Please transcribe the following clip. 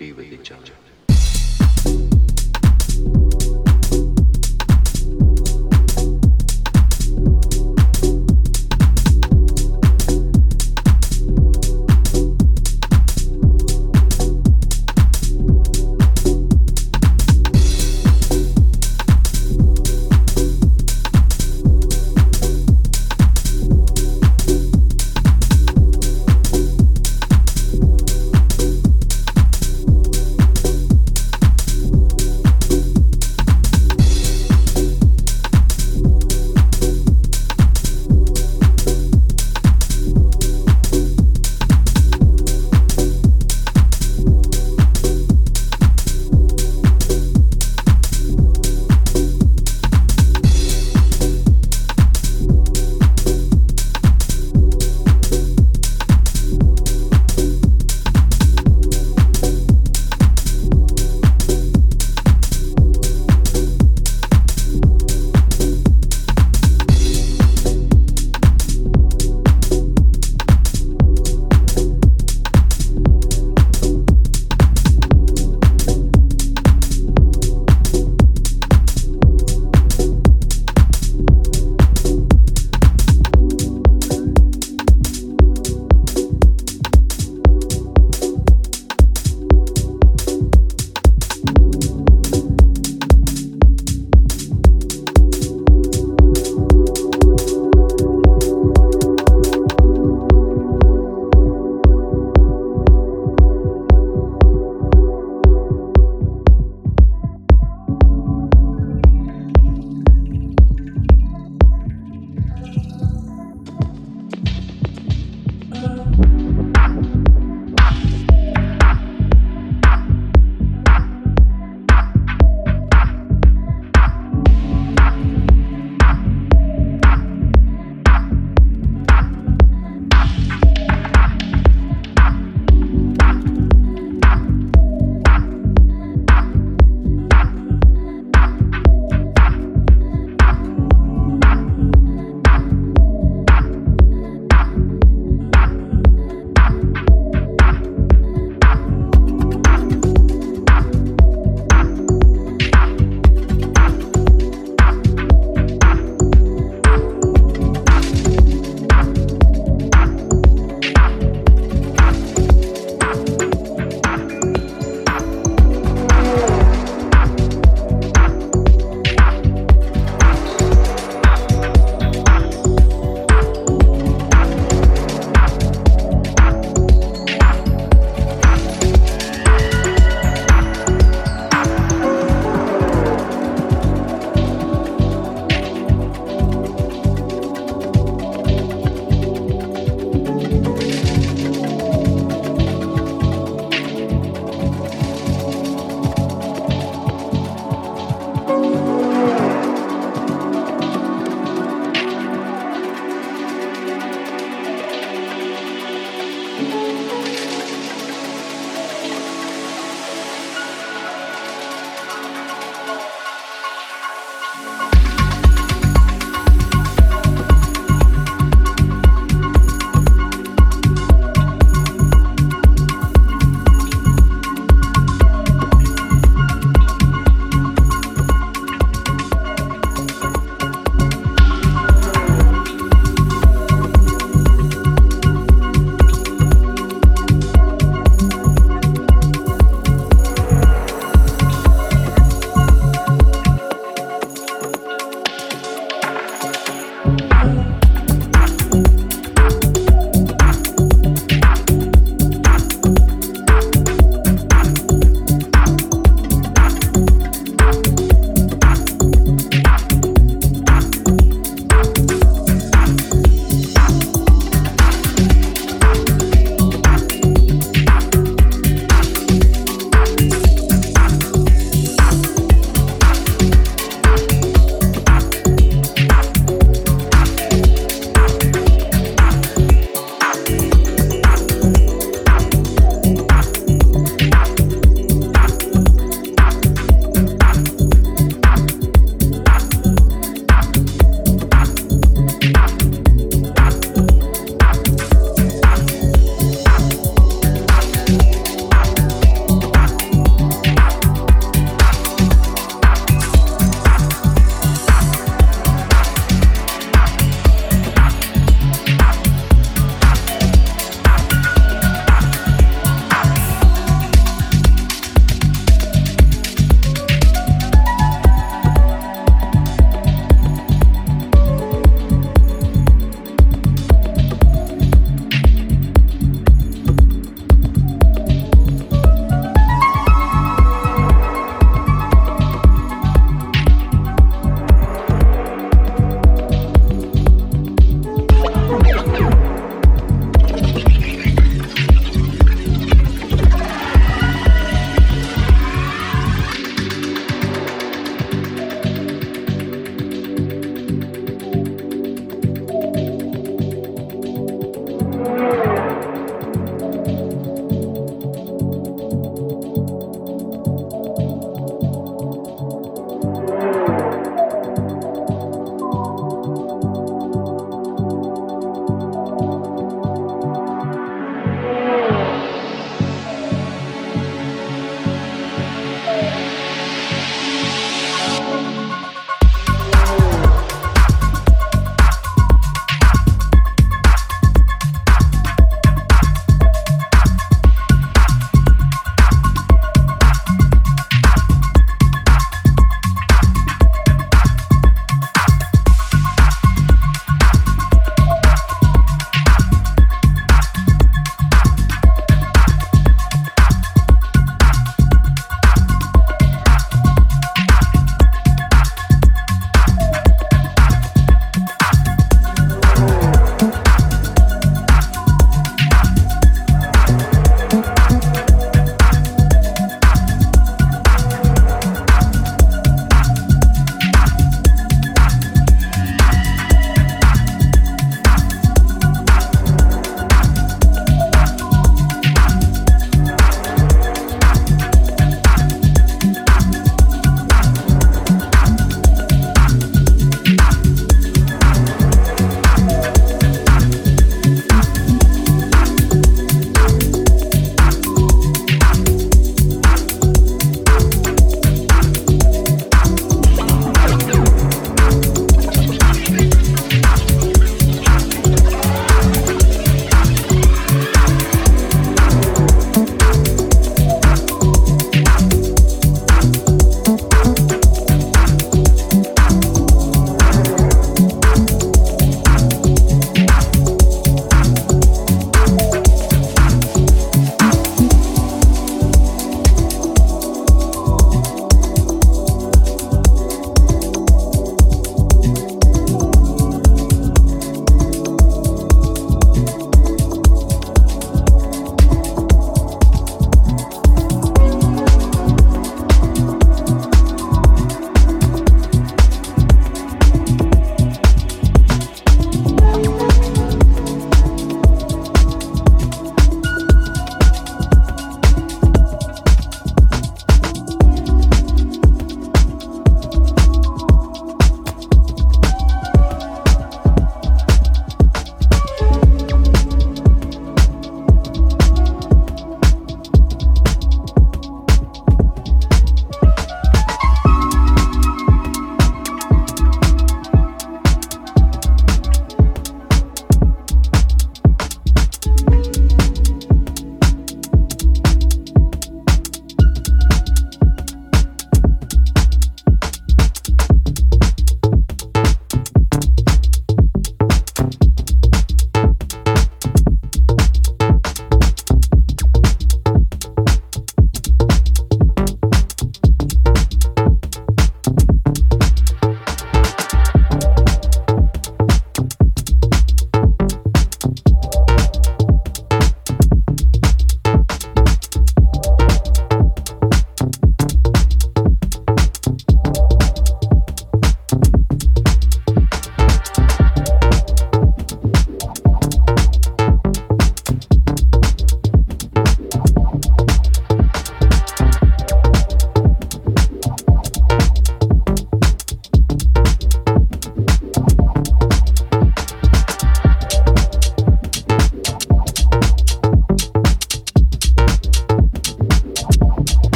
be with each other.